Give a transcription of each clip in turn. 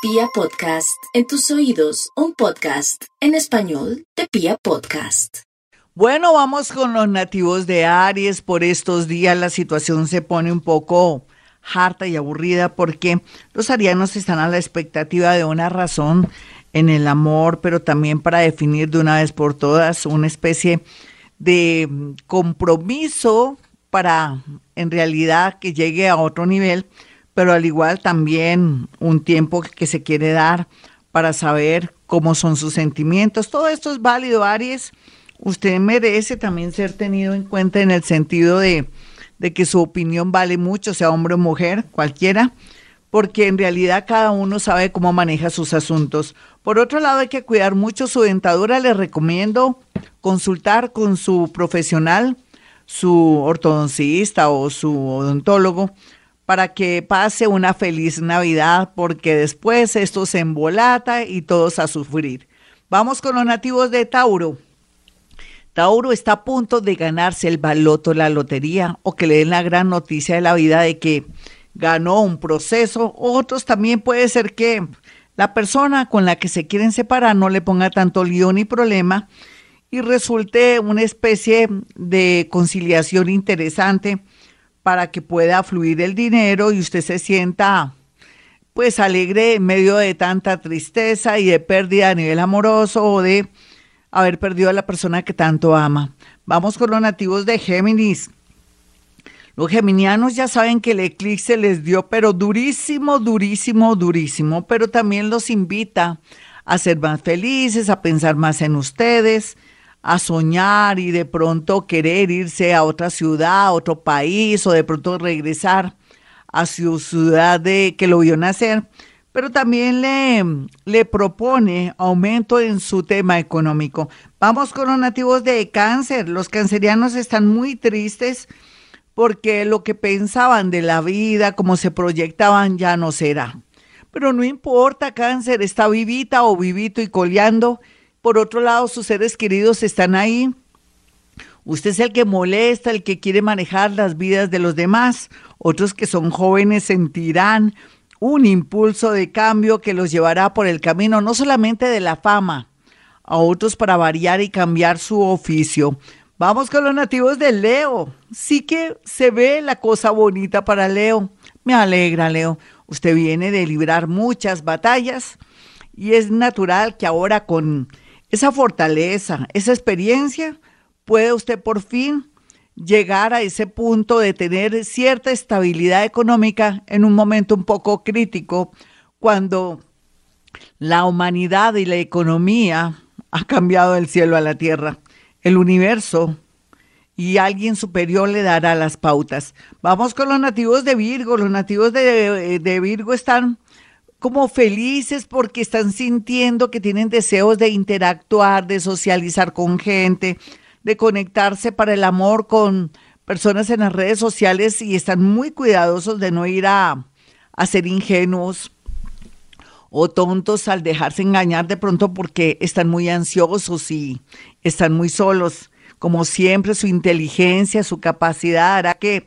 Pia Podcast, en tus oídos, un podcast en español de Pia Podcast. Bueno, vamos con los nativos de Aries. Por estos días la situación se pone un poco harta y aburrida porque los arianos están a la expectativa de una razón en el amor, pero también para definir de una vez por todas una especie de compromiso para en realidad que llegue a otro nivel pero al igual también un tiempo que se quiere dar para saber cómo son sus sentimientos. Todo esto es válido, Aries. Usted merece también ser tenido en cuenta en el sentido de, de que su opinión vale mucho, sea hombre o mujer, cualquiera, porque en realidad cada uno sabe cómo maneja sus asuntos. Por otro lado, hay que cuidar mucho su dentadura. Le recomiendo consultar con su profesional, su ortodoncista o su odontólogo, para que pase una feliz Navidad, porque después esto se embolata y todos a sufrir. Vamos con los nativos de Tauro. Tauro está a punto de ganarse el baloto, la lotería, o que le den la gran noticia de la vida de que ganó un proceso. Otros también puede ser que la persona con la que se quieren separar no le ponga tanto lío ni problema y resulte una especie de conciliación interesante para que pueda fluir el dinero y usted se sienta pues alegre en medio de tanta tristeza y de pérdida a nivel amoroso o de haber perdido a la persona que tanto ama. Vamos con los nativos de Géminis. Los geminianos ya saben que el eclipse les dio, pero durísimo, durísimo, durísimo, pero también los invita a ser más felices, a pensar más en ustedes, a soñar y de pronto querer irse a otra ciudad, a otro país o de pronto regresar a su ciudad de que lo vio nacer, pero también le, le propone aumento en su tema económico. Vamos con los nativos de cáncer. Los cancerianos están muy tristes porque lo que pensaban de la vida, como se proyectaban, ya no será. Pero no importa, cáncer, está vivita o vivito y coleando por otro lado, sus seres queridos están ahí. Usted es el que molesta, el que quiere manejar las vidas de los demás. Otros que son jóvenes sentirán un impulso de cambio que los llevará por el camino no solamente de la fama, a otros para variar y cambiar su oficio. Vamos con los nativos de Leo. Sí que se ve la cosa bonita para Leo. Me alegra, Leo. Usted viene de librar muchas batallas y es natural que ahora con esa fortaleza, esa experiencia, puede usted por fin llegar a ese punto de tener cierta estabilidad económica en un momento un poco crítico, cuando la humanidad y la economía ha cambiado del cielo a la tierra. El universo y alguien superior le dará las pautas. Vamos con los nativos de Virgo. Los nativos de, de Virgo están como felices porque están sintiendo que tienen deseos de interactuar, de socializar con gente, de conectarse para el amor con personas en las redes sociales y están muy cuidadosos de no ir a, a ser ingenuos o tontos al dejarse engañar de pronto porque están muy ansiosos y están muy solos. Como siempre, su inteligencia, su capacidad hará que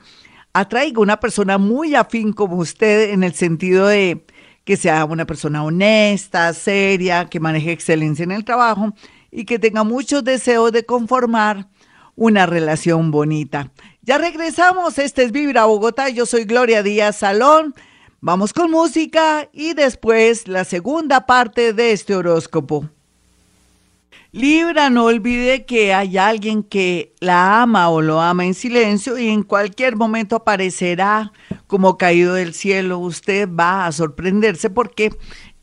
atraiga una persona muy afín como usted en el sentido de que sea una persona honesta, seria, que maneje excelencia en el trabajo y que tenga muchos deseos de conformar una relación bonita. Ya regresamos, este es Vibra Bogotá, yo soy Gloria Díaz Salón. Vamos con música y después la segunda parte de este horóscopo. Libra, no olvide que hay alguien que la ama o lo ama en silencio y en cualquier momento aparecerá como caído del cielo. Usted va a sorprenderse porque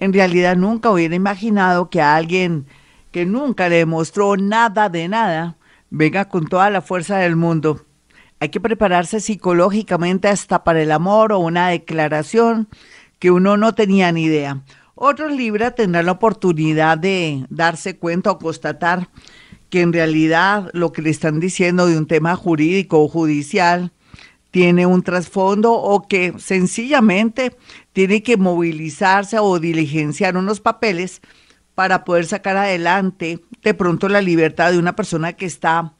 en realidad nunca hubiera imaginado que alguien que nunca le demostró nada de nada venga con toda la fuerza del mundo. Hay que prepararse psicológicamente hasta para el amor o una declaración que uno no tenía ni idea. Otros Libra tendrán la oportunidad de darse cuenta o constatar que en realidad lo que le están diciendo de un tema jurídico o judicial tiene un trasfondo o que sencillamente tiene que movilizarse o diligenciar unos papeles para poder sacar adelante de pronto la libertad de una persona que está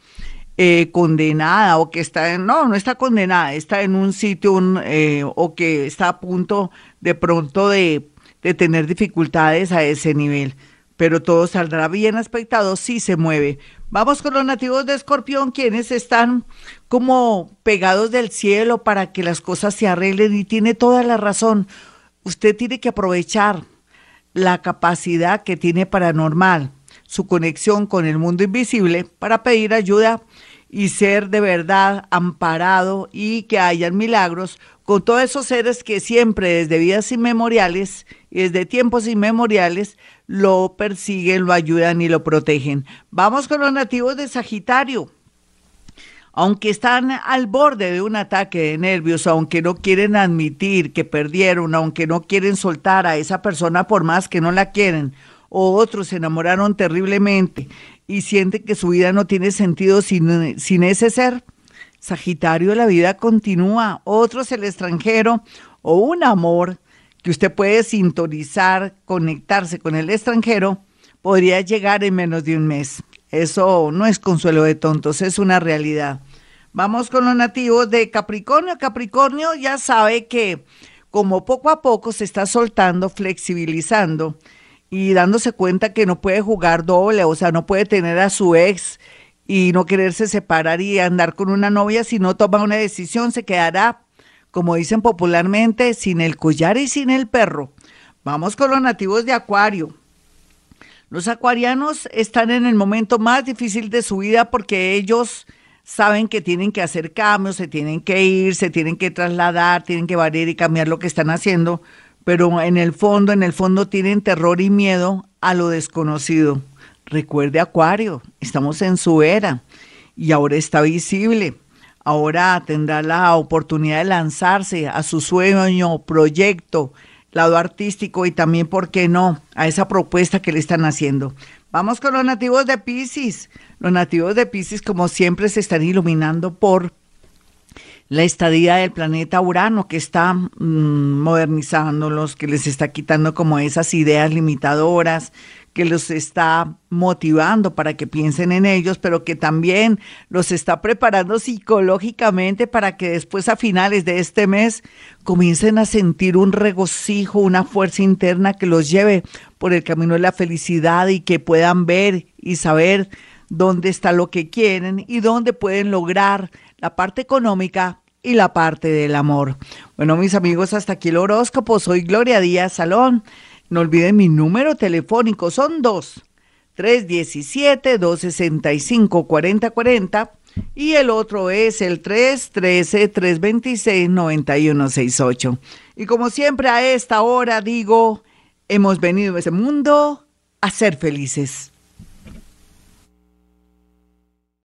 eh, condenada o que está en, no, no está condenada, está en un sitio eh, o que está a punto de pronto de de tener dificultades a ese nivel. Pero todo saldrá bien aspectado si se mueve. Vamos con los nativos de Escorpión, quienes están como pegados del cielo para que las cosas se arreglen y tiene toda la razón. Usted tiene que aprovechar la capacidad que tiene paranormal, su conexión con el mundo invisible para pedir ayuda y ser de verdad amparado y que hayan milagros con todos esos seres que siempre desde vidas inmemoriales y desde tiempos inmemoriales lo persiguen, lo ayudan y lo protegen. Vamos con los nativos de Sagitario. Aunque están al borde de un ataque de nervios, aunque no quieren admitir que perdieron, aunque no quieren soltar a esa persona por más que no la quieren, o otros se enamoraron terriblemente y sienten que su vida no tiene sentido sin, sin ese ser. Sagitario, la vida continúa. Otros el extranjero o un amor que usted puede sintonizar, conectarse con el extranjero, podría llegar en menos de un mes. Eso no es consuelo de tontos, es una realidad. Vamos con los nativos de Capricornio. Capricornio ya sabe que como poco a poco se está soltando, flexibilizando y dándose cuenta que no puede jugar doble, o sea, no puede tener a su ex y no quererse separar y andar con una novia, si no toma una decisión, se quedará, como dicen popularmente, sin el collar y sin el perro. Vamos con los nativos de Acuario. Los acuarianos están en el momento más difícil de su vida porque ellos saben que tienen que hacer cambios, se tienen que ir, se tienen que trasladar, tienen que variar y cambiar lo que están haciendo, pero en el fondo, en el fondo tienen terror y miedo a lo desconocido. Recuerde Acuario, estamos en su era y ahora está visible. Ahora tendrá la oportunidad de lanzarse a su sueño, proyecto, lado artístico y también, ¿por qué no?, a esa propuesta que le están haciendo. Vamos con los nativos de Pisces. Los nativos de Pisces, como siempre, se están iluminando por la estadía del planeta Urano que está mm, modernizándolos, que les está quitando como esas ideas limitadoras, que los está motivando para que piensen en ellos, pero que también los está preparando psicológicamente para que después a finales de este mes comiencen a sentir un regocijo, una fuerza interna que los lleve por el camino de la felicidad y que puedan ver y saber dónde está lo que quieren y dónde pueden lograr la parte económica y la parte del amor. Bueno, mis amigos, hasta aquí el horóscopo. Soy Gloria Díaz Salón. No olviden mi número telefónico, son dos. 317-265-4040 y el otro es el 313-326-9168. Y como siempre a esta hora digo, hemos venido a ese mundo a ser felices.